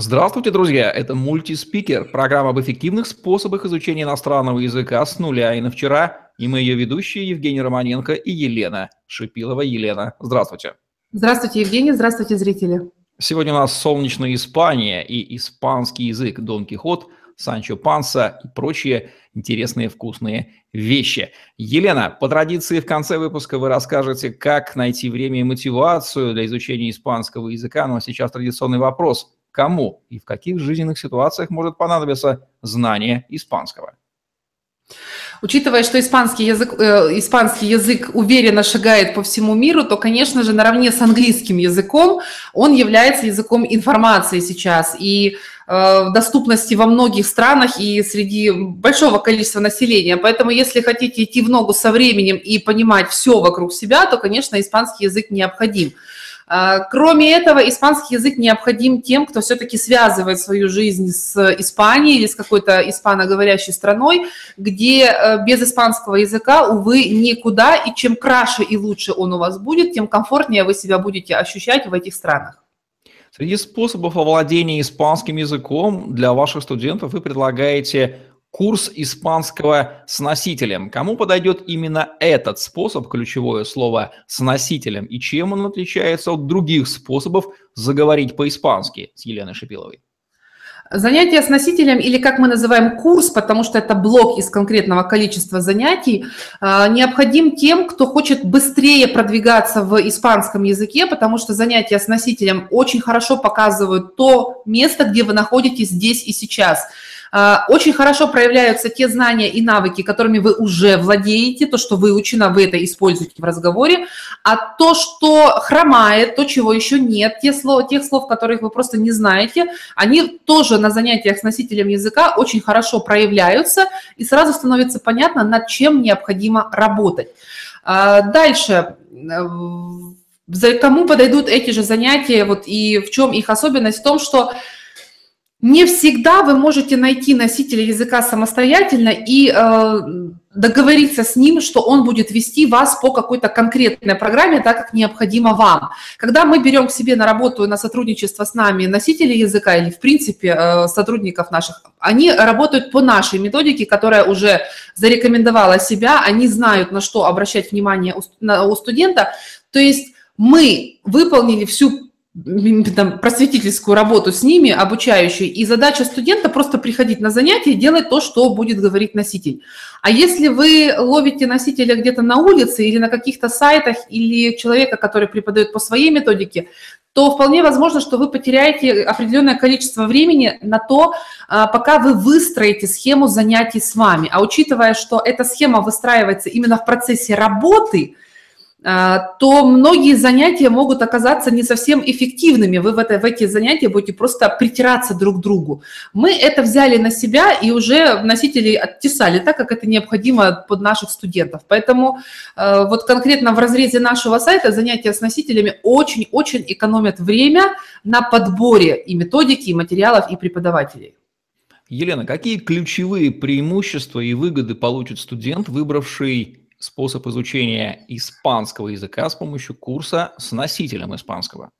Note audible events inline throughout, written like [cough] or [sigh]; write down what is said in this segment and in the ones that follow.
Здравствуйте, друзья! Это мультиспикер, программа об эффективных способах изучения иностранного языка с нуля и на вчера. И мы ее ведущие Евгений Романенко и Елена Шипилова. Елена, здравствуйте. Здравствуйте, Евгений, здравствуйте, зрители. Сегодня у нас солнечная Испания и испанский язык Дон Кихот, Санчо Панса и прочие интересные вкусные вещи. Елена, по традиции в конце выпуска вы расскажете, как найти время и мотивацию для изучения испанского языка. Ну а сейчас традиционный вопрос – кому и в каких жизненных ситуациях может понадобиться знание испанского. Учитывая, что испанский язык, э, испанский язык уверенно шагает по всему миру, то, конечно же, наравне с английским языком он является языком информации сейчас. И э, доступности во многих странах и среди большого количества населения. Поэтому, если хотите идти в ногу со временем и понимать все вокруг себя, то, конечно, испанский язык необходим. А, кроме этого, испанский язык необходим тем, кто все-таки связывает свою жизнь с Испанией или с какой-то испаноговорящей страной, где э, без испанского языка, увы, никуда, и чем краше и лучше он у вас будет, тем комфортнее вы себя будете ощущать в этих странах. Среди способов овладения испанским языком для ваших студентов вы предлагаете курс испанского с носителем. Кому подойдет именно этот способ, ключевое слово с носителем, и чем он отличается от других способов заговорить по-испански с Еленой Шипиловой? Занятие с носителем, или как мы называем курс, потому что это блок из конкретного количества занятий, а, необходим тем, кто хочет быстрее продвигаться в испанском языке, потому что занятия с носителем очень хорошо показывают то место, где вы находитесь здесь и сейчас – очень хорошо проявляются те знания и навыки, которыми вы уже владеете, то, что выучено, вы это используете в разговоре, а то, что хромает, то, чего еще нет, те слов, тех слов, которых вы просто не знаете, они тоже на занятиях с носителем языка очень хорошо проявляются, и сразу становится понятно, над чем необходимо работать. А, дальше кому подойдут эти же занятия, вот и в чем их особенность? В том, что не всегда вы можете найти носителя языка самостоятельно и э, договориться с ним, что он будет вести вас по какой-то конкретной программе, так как необходимо вам. Когда мы берем к себе на работу, на сотрудничество с нами носители языка или, в принципе, э, сотрудников наших, они работают по нашей методике, которая уже зарекомендовала себя, они знают, на что обращать внимание у, на, у студента. То есть мы выполнили всю там, просветительскую работу с ними, обучающую, и задача студента просто приходить на занятия и делать то, что будет говорить носитель. А если вы ловите носителя где-то на улице или на каких-то сайтах, или человека, который преподает по своей методике, то вполне возможно, что вы потеряете определенное количество времени на то, а, пока вы выстроите схему занятий с вами. А учитывая, что эта схема выстраивается именно в процессе работы – то многие занятия могут оказаться не совсем эффективными. Вы в, это, в эти занятия будете просто притираться друг к другу. Мы это взяли на себя и уже носители оттесали, так как это необходимо под наших студентов. Поэтому а, вот конкретно в разрезе нашего сайта занятия с носителями очень-очень экономят время на подборе и методики, и материалов, и преподавателей. Елена, какие ключевые преимущества и выгоды получит студент, выбравший способ изучения испанского языка с помощью курса с носителем испанского.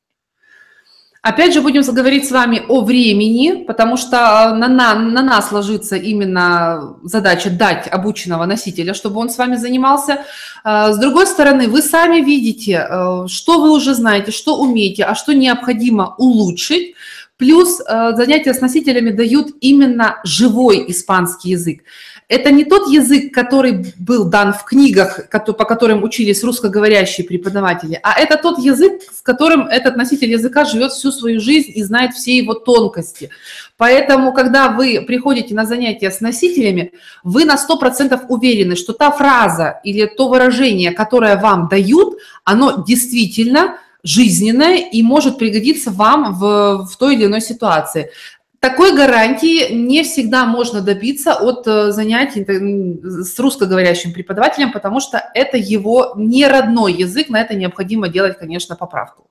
Опять же, будем говорить с вами о времени, потому что на, на, на нас ложится именно задача дать обученного носителя, чтобы он с вами занимался. А, с другой стороны, вы сами видите, э, что вы уже знаете, что умеете, а что необходимо улучшить. Плюс э, занятия с носителями дают именно живой испанский язык. Это не тот язык, который был дан в книгах, по которым учились русскоговорящие преподаватели, а это тот язык, с которым этот носитель языка живет всю свою жизнь и знает все его тонкости. Поэтому, когда вы приходите на занятия с носителями, вы на 100% уверены, что та фраза или то выражение, которое вам дают, оно действительно жизненное и может пригодиться вам в, в той или иной ситуации. Такой гарантии не всегда можно добиться от э, занятий с русскоговорящим преподавателем, потому что это его не родной язык, на это необходимо делать, конечно, поправку.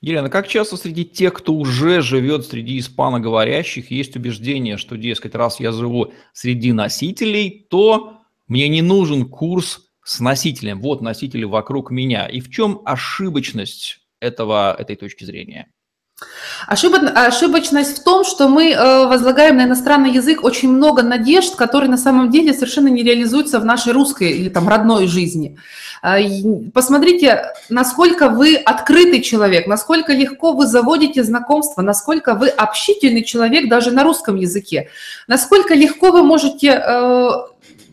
Елена, как часто среди тех, кто уже живет среди испаноговорящих, есть убеждение, что, дескать, раз я живу среди носителей, то мне не нужен курс с носителем. Вот носители вокруг меня. И в чем ошибочность этого, этой точки зрения? Ошибочность в том, что мы э, возлагаем на иностранный язык очень много надежд, которые на самом деле совершенно не реализуются в нашей русской или там родной жизни. А, посмотрите, насколько вы открытый человек, насколько легко вы заводите знакомства, насколько вы общительный человек даже на русском языке, насколько легко вы можете э,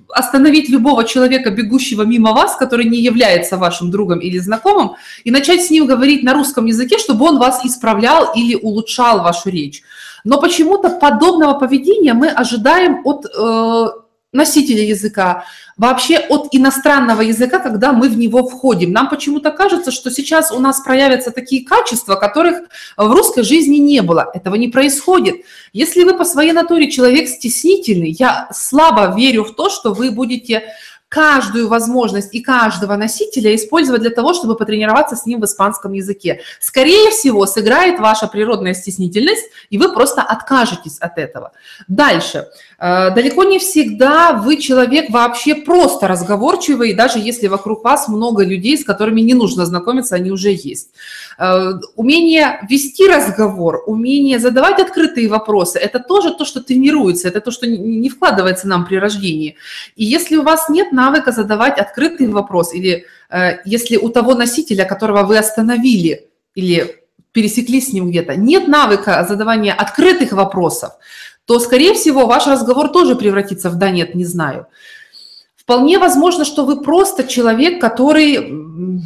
остановить любого человека, бегущего мимо вас, который не является вашим другом или знакомым, и начать с ним говорить на русском языке, чтобы он вас исправлял или улучшал вашу речь. Но почему-то подобного поведения мы ожидаем от э, носителя языка, вообще от иностранного языка, когда мы в него входим. Нам почему-то кажется, что сейчас у нас проявятся такие качества, которых в русской жизни не было. Этого не происходит. Если вы по своей натуре человек стеснительный, я слабо верю в то, что вы будете каждую возможность и каждого носителя использовать для того, чтобы потренироваться с ним в испанском языке. Скорее всего, сыграет ваша природная стеснительность, и вы просто откажетесь от этого. Дальше. Э, далеко не всегда вы человек вообще просто разговорчивый, даже если вокруг вас много людей, с которыми не нужно знакомиться, они уже есть. Э, умение вести разговор, умение задавать открытые вопросы, это тоже то, что тренируется, это то, что не вкладывается нам при рождении. И если у вас нет навыка задавать открытый вопрос, или э, если у того носителя, которого вы остановили, или пересеклись с ним где-то, нет навыка задавания открытых вопросов, то, скорее всего, ваш разговор тоже превратится в «да, нет, не знаю». Вполне возможно, что вы просто человек, который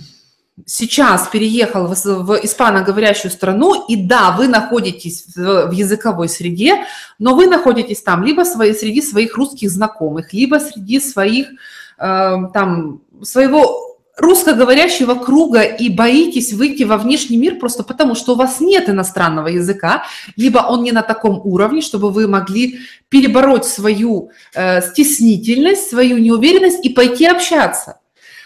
сейчас переехал в, в испаноговорящую страну, и да, вы находитесь в, в языковой среде, но вы находитесь там либо свои, среди своих русских знакомых, либо среди своих, э, там, своего русскоговорящего круга и боитесь выйти во внешний мир просто потому, что у вас нет иностранного языка, либо он не на таком уровне, чтобы вы могли перебороть свою э, стеснительность, свою неуверенность и пойти общаться.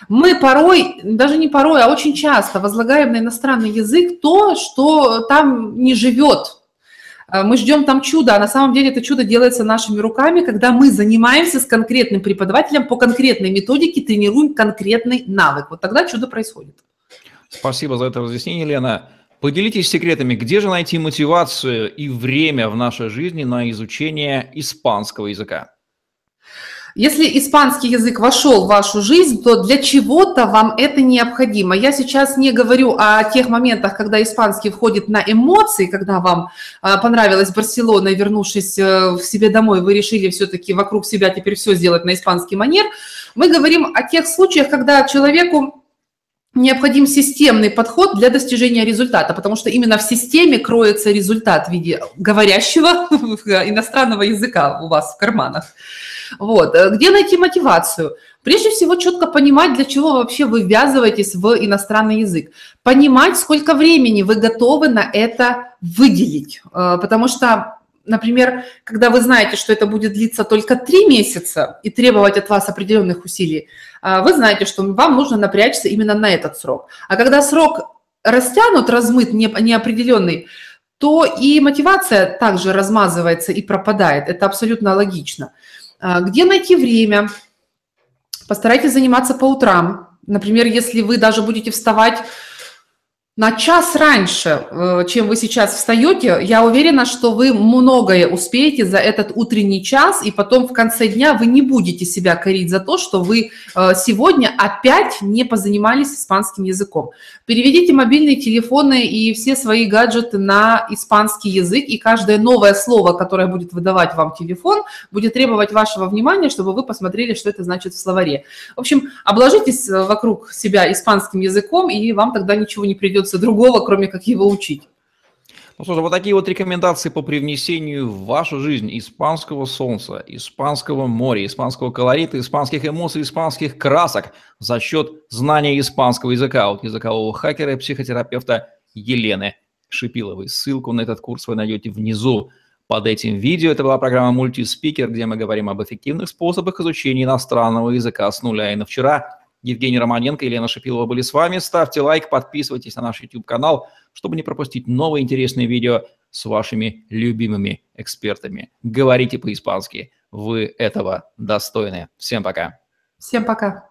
Мы порой, даже не порой, а очень часто возлагаем на иностранный язык то, что там не живет. Э, мы ждем там чуда, а на самом деле это чудо делается нашими руками, когда мы занимаемся с конкретным преподавателем по конкретной методике, тренируем конкретный навык. Вот тогда чудо происходит. Спасибо за это разъяснение, Лена. Поделитесь секретами, где же найти мотивацию и время в нашей жизни на изучение испанского языка? Если испанский язык вошел в вашу жизнь, то для чего-то вам это необходимо. Я сейчас не говорю о тех моментах, когда испанский входит на эмоции, когда вам а, понравилась Барселона, и вернувшись э, в себе домой, вы решили все-таки вокруг себя теперь все сделать на испанский манер. Мы говорим о тех случаях, когда человеку необходим системный подход для достижения результата, потому что именно в системе кроется результат в виде говорящего [laughs] иностранного языка у вас в карманах. Вот. Э, где найти мотивацию? Прежде всего, четко понимать, для чего вообще вы ввязываетесь в иностранный язык. Понимать, сколько времени вы готовы на это выделить. Э, потому что, например, когда вы знаете, что это будет длиться только три месяца и требовать от вас определенных усилий, э, вы знаете, что вам нужно напрячься именно на этот срок. А когда срок растянут, размыт, неопределенный, то и мотивация также размазывается и пропадает. Это абсолютно логично. А, где найти время? Постарайтесь заниматься по утрам. Например, если вы даже будете вставать на час раньше, э, чем вы сейчас встаете, я уверена, что вы многое успеете за этот утренний час, и потом в конце дня вы не будете себя корить за то, что вы э, сегодня опять не позанимались испанским языком. Переведите мобильные телефоны и все свои гаджеты на испанский язык, и каждое новое слово, которое будет выдавать вам телефон, будет требовать вашего внимания, чтобы вы посмотрели, что это значит в словаре. В общем, обложитесь э, вокруг себя испанским языком, и вам тогда ничего не придется остается другого, кроме как его учить. Ну что ж, вот такие вот рекомендации по привнесению в вашу жизнь испанского солнца, испанского моря, испанского колорита, испанских эмоций, испанских красок за счет знания испанского языка от языкового хакера и психотерапевта Елены Шипиловой. Ссылку на этот курс вы найдете внизу под этим видео. Это была программа «Мультиспикер», где мы говорим об эффективных способах изучения иностранного языка с нуля. И на вчера Евгений Романенко и Елена Шапилова были с вами. Ставьте лайк, подписывайтесь на наш YouTube-канал, чтобы не пропустить новые интересные видео с вашими любимыми экспертами. Говорите по-испански. Вы этого достойны. Всем пока. Всем пока.